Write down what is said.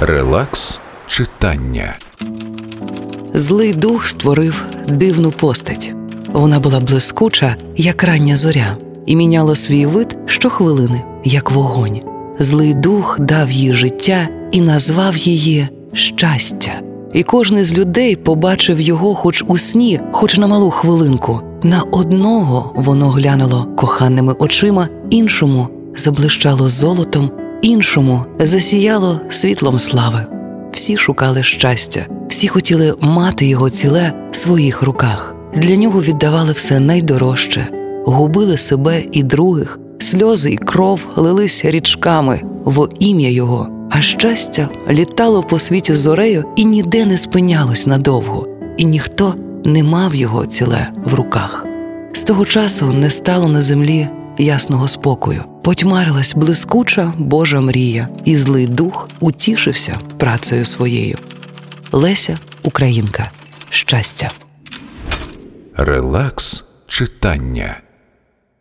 Релакс читання. Злий дух створив дивну постать. Вона була блискуча, як рання зоря, і міняла свій вид щохвилини, як вогонь. Злий дух дав їй життя і назвав її щастя. І кожен з людей побачив його хоч у сні, хоч на малу хвилинку. На одного воно глянуло коханими очима, іншому заблищало золотом, іншому засіяло світлом слави. Всі шукали щастя, всі хотіли мати його ціле в своїх руках. Для нього віддавали все найдорожче, губили себе і других, сльози і кров лилися річками во ім'я його, а щастя літало по світі зорею і ніде не спинялось надовго, і ніхто не мав його ціле в руках. З того часу не стало на землі ясного спокою, потьмарилась блискуча Божа мрія, і злий дух утішився працею своєю. Леся Українка. Щастя. Релакс читання.